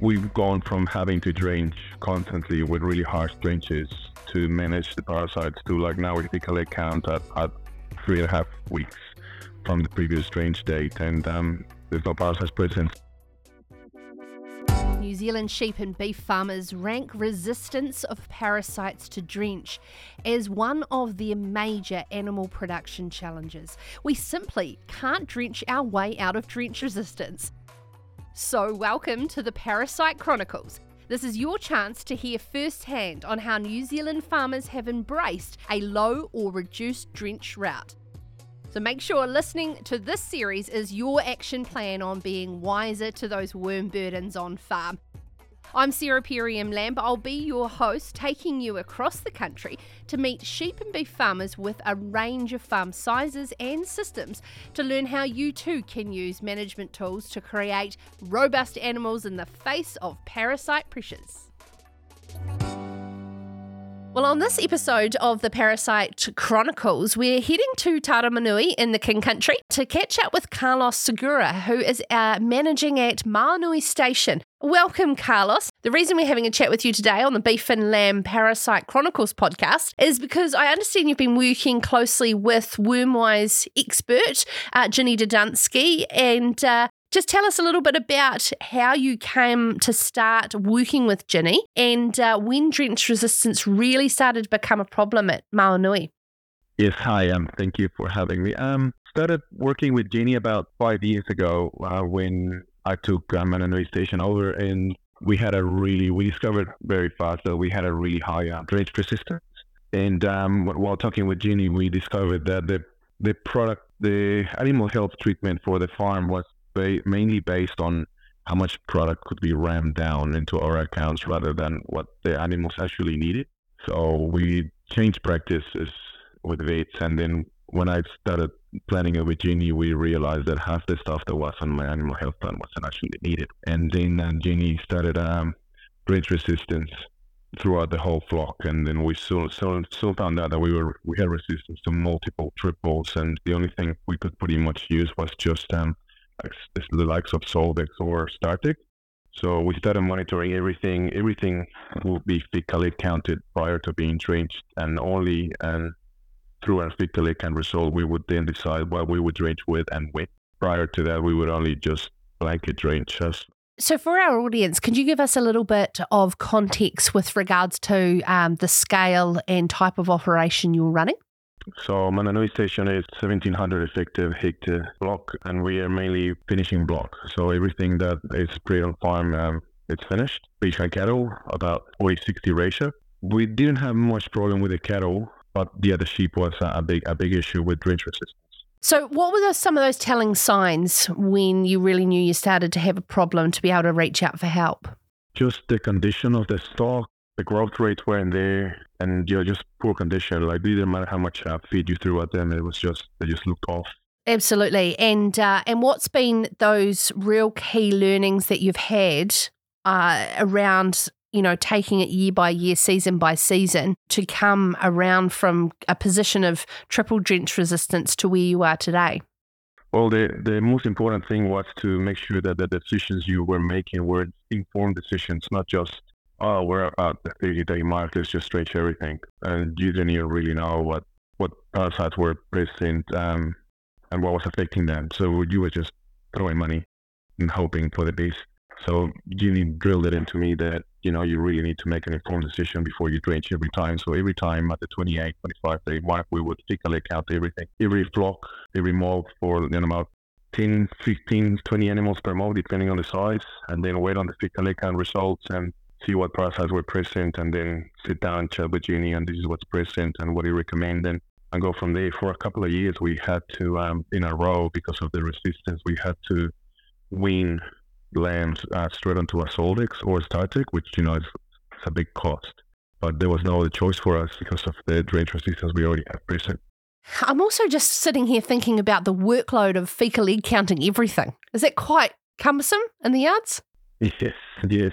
we've gone from having to drench constantly with really harsh drenches to manage the parasites to like now we typically count at, at three and a half weeks from the previous drench date, and um, there's no parasites present. New Zealand sheep and beef farmers rank resistance of parasites to drench as one of their major animal production challenges. We simply can't drench our way out of drench resistance. So, welcome to the Parasite Chronicles. This is your chance to hear firsthand on how New Zealand farmers have embraced a low or reduced drench route. So make sure listening to this series is your action plan on being wiser to those worm burdens on farm. I'm Sarah Perriam-Lampp. I'll be your host, taking you across the country to meet sheep and beef farmers with a range of farm sizes and systems to learn how you too can use management tools to create robust animals in the face of parasite pressures. Well, on this episode of the Parasite Chronicles, we're heading to Taumarunui in the King Country to catch up with Carlos Segura, who is uh, managing at Manunui Station. Welcome, Carlos. The reason we're having a chat with you today on the Beef and Lamb Parasite Chronicles podcast is because I understand you've been working closely with Wormwise expert uh, Ginny Dodunski, and uh, just tell us a little bit about how you came to start working with Ginny and uh, when drench resistance really started to become a problem at Manunui. Yes, hi. Um, thank you for having me. Um, started working with Ginny about five years ago uh, when I took um, Manunui station over, and we had a really we discovered very fast that we had a really high uh, drench resistance. And um, while talking with Ginny, we discovered that the the product, the animal health treatment for the farm was ba- mainly based on how much product could be rammed down into our accounts rather than what the animals actually needed. So we changed practices with vets, and then when I started planning it with we realized that half the stuff that was on my animal health plan wasn't actually needed. And then uh, Ginny started um, drench resistance throughout the whole flock, and then we soon, soon, soon found out that we were we had resistance to multiple triples, and the only thing we could pretty much use was just um, the likes of Zolvix or Startect. So we started monitoring everything. Everything will be fecally counted prior to being drenched, and only and through our fecally count result, we would then decide what we would drench with and when. Prior to that, we would only just blanket drench us. So, for our audience, can you give us a little bit of context with regards to um, the scale and type of operation you're running? So Manunui station is 1700 effective hectare block, and we are mainly finishing block. So everything that is bred on farm, um, it's finished. Beef and cattle, about 40-60 ratio. We didn't have much problem with the cattle, but yeah, the sheep was a big a big issue with drench resistance. So, what were those, some of those telling signs when you really knew you started to have a problem to be able to reach out for help? Just the condition of the stock, the growth rates weren't there, and you know, just poor condition. Like it didn't matter how much uh, feed you threw at them, it was just they just looked off. Absolutely, and uh, and what's been those real key learnings that you've had uh, around you know taking it year by year, season by season to come around from a position of triple drench resistance to where you are today? Well, the, the most important thing was to make sure that the decisions you were making were informed decisions, not just oh, we're at the 30 day mark, let's just stretch everything. And you didn't even really know what, what parasites were present um, and what was affecting them. So you were just throwing money and hoping for the best. So Ginny drilled it into me that, you know, you really need to make an informed decision before you drench every time. So every time at the 28, 25 day mark, we would fecally count everything, every flock, every mob for you know, about 10, 15, 20 animals per mob, depending on the size, and then wait on the fecally count results and see what parasites were present and then sit down and chat with Ginny and this is what's present and what he recommended and go from there. For a couple of years, we had to, um, in a row, because of the resistance, we had to wean lambs uh, straight onto a Zolvix or a Startect, which, you know, is, a big cost. But there was no other choice for us because of the drench resistance we already have present. I'm also just sitting here thinking about the workload of fecal egg counting everything. Is that quite cumbersome in the yards? Yes, yes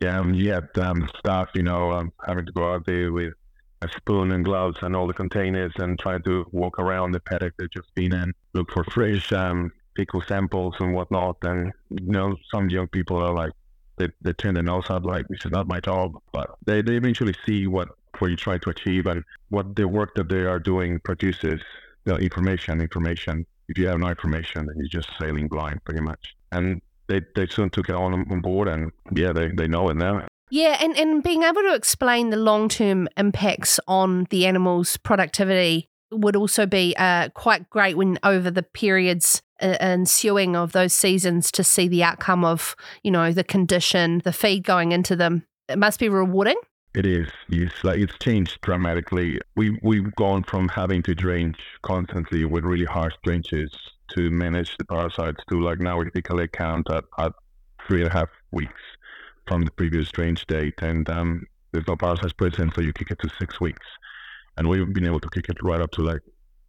yeah, um, had um, staff, you know, um, having to go out there with a spoon and gloves and all the containers and try to walk around the paddock they've just been in, look for fresh um, pickle samples and whatnot. And, you know, some young people are like they, they turn their nose up like this is not my job. But they, they eventually see what what you try to achieve and what the work that they are doing produces the information. Information. If you have no information, then you're just sailing blind, pretty much. And they, they soon took it on on board, and yeah, they, they know it now. Yeah, and, and being able to explain the long term impacts on the animal's productivity would also be uh, quite great when over the periods uh, ensuing of those seasons to see the outcome of you know the condition, the feed going into them. It must be rewarding. It is. It's like it's changed dramatically. We we've gone from having to drench constantly with really harsh drenches to manage the parasites to like now we leg count at, at three and a half weeks from the previous drench date, and um, there's no parasites present, so you kick it to six weeks and we've been able to kick it right up to like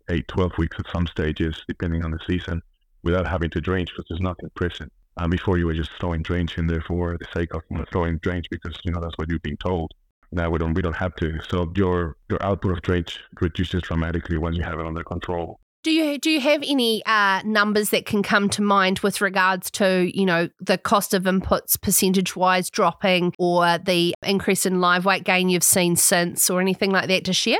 eight, 12 weeks at some stages, depending on the season, without having to drench because there's nothing present. And before you were just throwing drench in there for the sake of throwing drench because you know that's what you've been told. Now we don't we don't have to. So your your output of drench reduces dramatically when you have it under control. Do you do you have any uh, numbers that can come to mind with regards to you know the cost of inputs percentage wise dropping or the increase in live weight gain you've seen since or anything like that to share?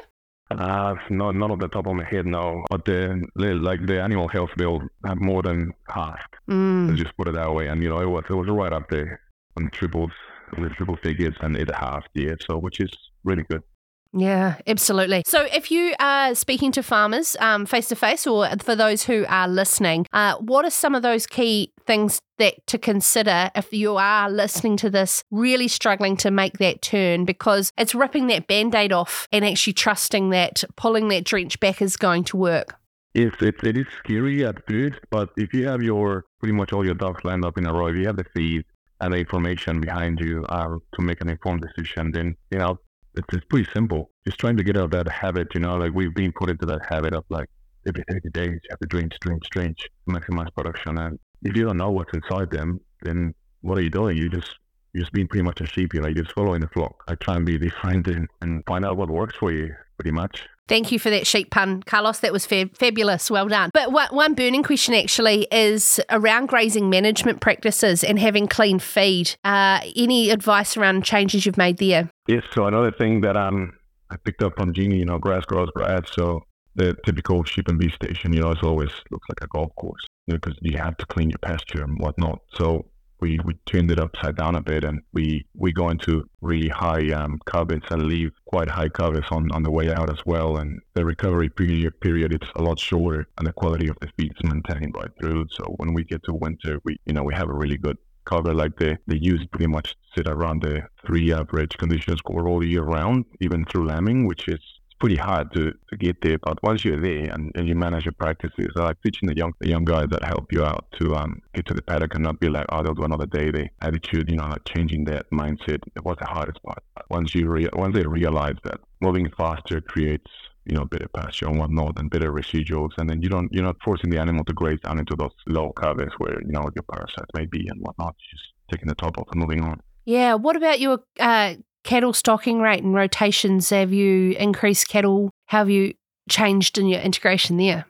Uh, not not off the top of my head, no. But the like the animal health bill had more than half. Mm. Let's just put it that way. And you know, it was it was right up there on triples, with triple figures, and it half year, So which is really good. Yeah, absolutely. So, if you are speaking to farmers face to face, or for those who are listening, uh, what are some of those key things that to consider if you are listening to this, really struggling to make that turn because it's ripping that band aid off and actually trusting that pulling that drench back is going to work? Yes, it, it is scary at first, but if you have your pretty much all your ducks lined up in a row, if you have the feed and the information behind you uh, to make an informed decision, then you know it's, it's pretty simple. Just trying to get out of that habit, you know, like we've been put into that habit of like every 30 days you have to drink, drink, drink to maximize production. And if you don't know what's inside them, then what are you doing? You just you're just being pretty much a sheep. You know, you're just following the flock. I try and be different and, and find out what works for you, pretty much. Thank you for that sheep pun, Carlos. That was fa- fabulous. Well done. But one, one burning question actually is around grazing management practices and having clean feed. Uh, any advice around changes you've made there? Yes. So another thing that um, I picked up from Jeannie, you know, grass grows grass. So the typical sheep and beef station, you know, it always looks like a golf course because you, know, you have to clean your pasture and whatnot. So we, we turned it upside down a bit and we, we go into really high um, covers and leave quite high covers on, on the way out as well. And the recovery period, period it's a lot shorter and the quality of the feed is maintained right through. So when we get to winter, we you know we have a really good cover. Like the the ewes pretty much sit around the three average condition score all year round, even through lambing, which is pretty hard to, to get there. But once you're there and, and you manage your practices, I like teaching the young the young guys that help you out to um get to the paddock and not be like, oh, they'll do another day. The attitude, you know, like changing that mindset it was the hardest part. Once you re- once they realize that moving faster creates you know, better pasture and whatnot and better residuals. And then you don't, you're not forcing the animal to graze down into those low covers where, you know, your parasites may be and whatnot. Just taking the top off and moving on. Yeah. What about your uh, cattle stocking rate and rotations? Have you increased cattle? How have you changed in your integration there?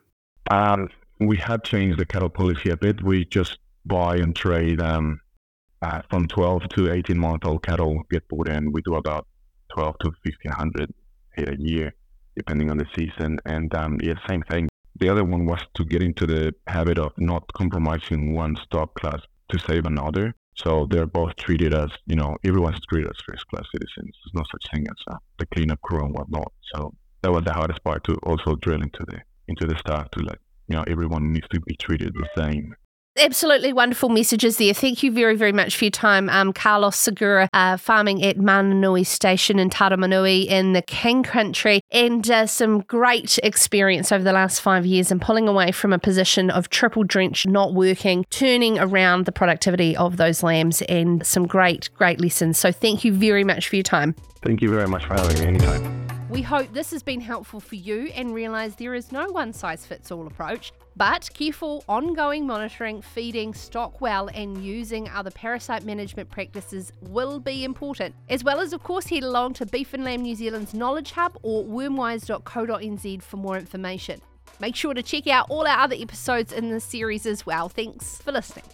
Um, we have changed the cattle policy a bit. We just buy and trade um, uh, from 12 to 18 month old cattle get bought in. We do about 12 to 1500 head a year, depending on the season. And um, yeah, same thing. The other one was to get into the habit of not compromising one stock class to save another. So they're both treated as, you know, everyone's treated as first class citizens. There's no such thing as uh, the cleanup crew and whatnot. So that was the hardest part to also drill into the into the staff to like, you know, everyone needs to be treated the same absolutely wonderful messages there. Thank you very, very much for your time. Um, Carlos Segura, uh, farming at Manunui Station in Taumarunui in the King Country, and uh, some great experience over the last five years and pulling away from a position of triple drench not working, turning around the productivity of those lambs, and some great, great lessons. So thank you very much for your time. Thank you very much for having me anytime. We hope this has been helpful for you and realise there is no one size fits all approach. But careful, ongoing monitoring, feeding, stock well, and using other parasite management practices will be important. As well as, of course, head along to Beef and Lamb New Zealand's Knowledge Hub or wormwise.co.nz for more information. Make sure to check out all our other episodes in this series as well. Thanks for listening.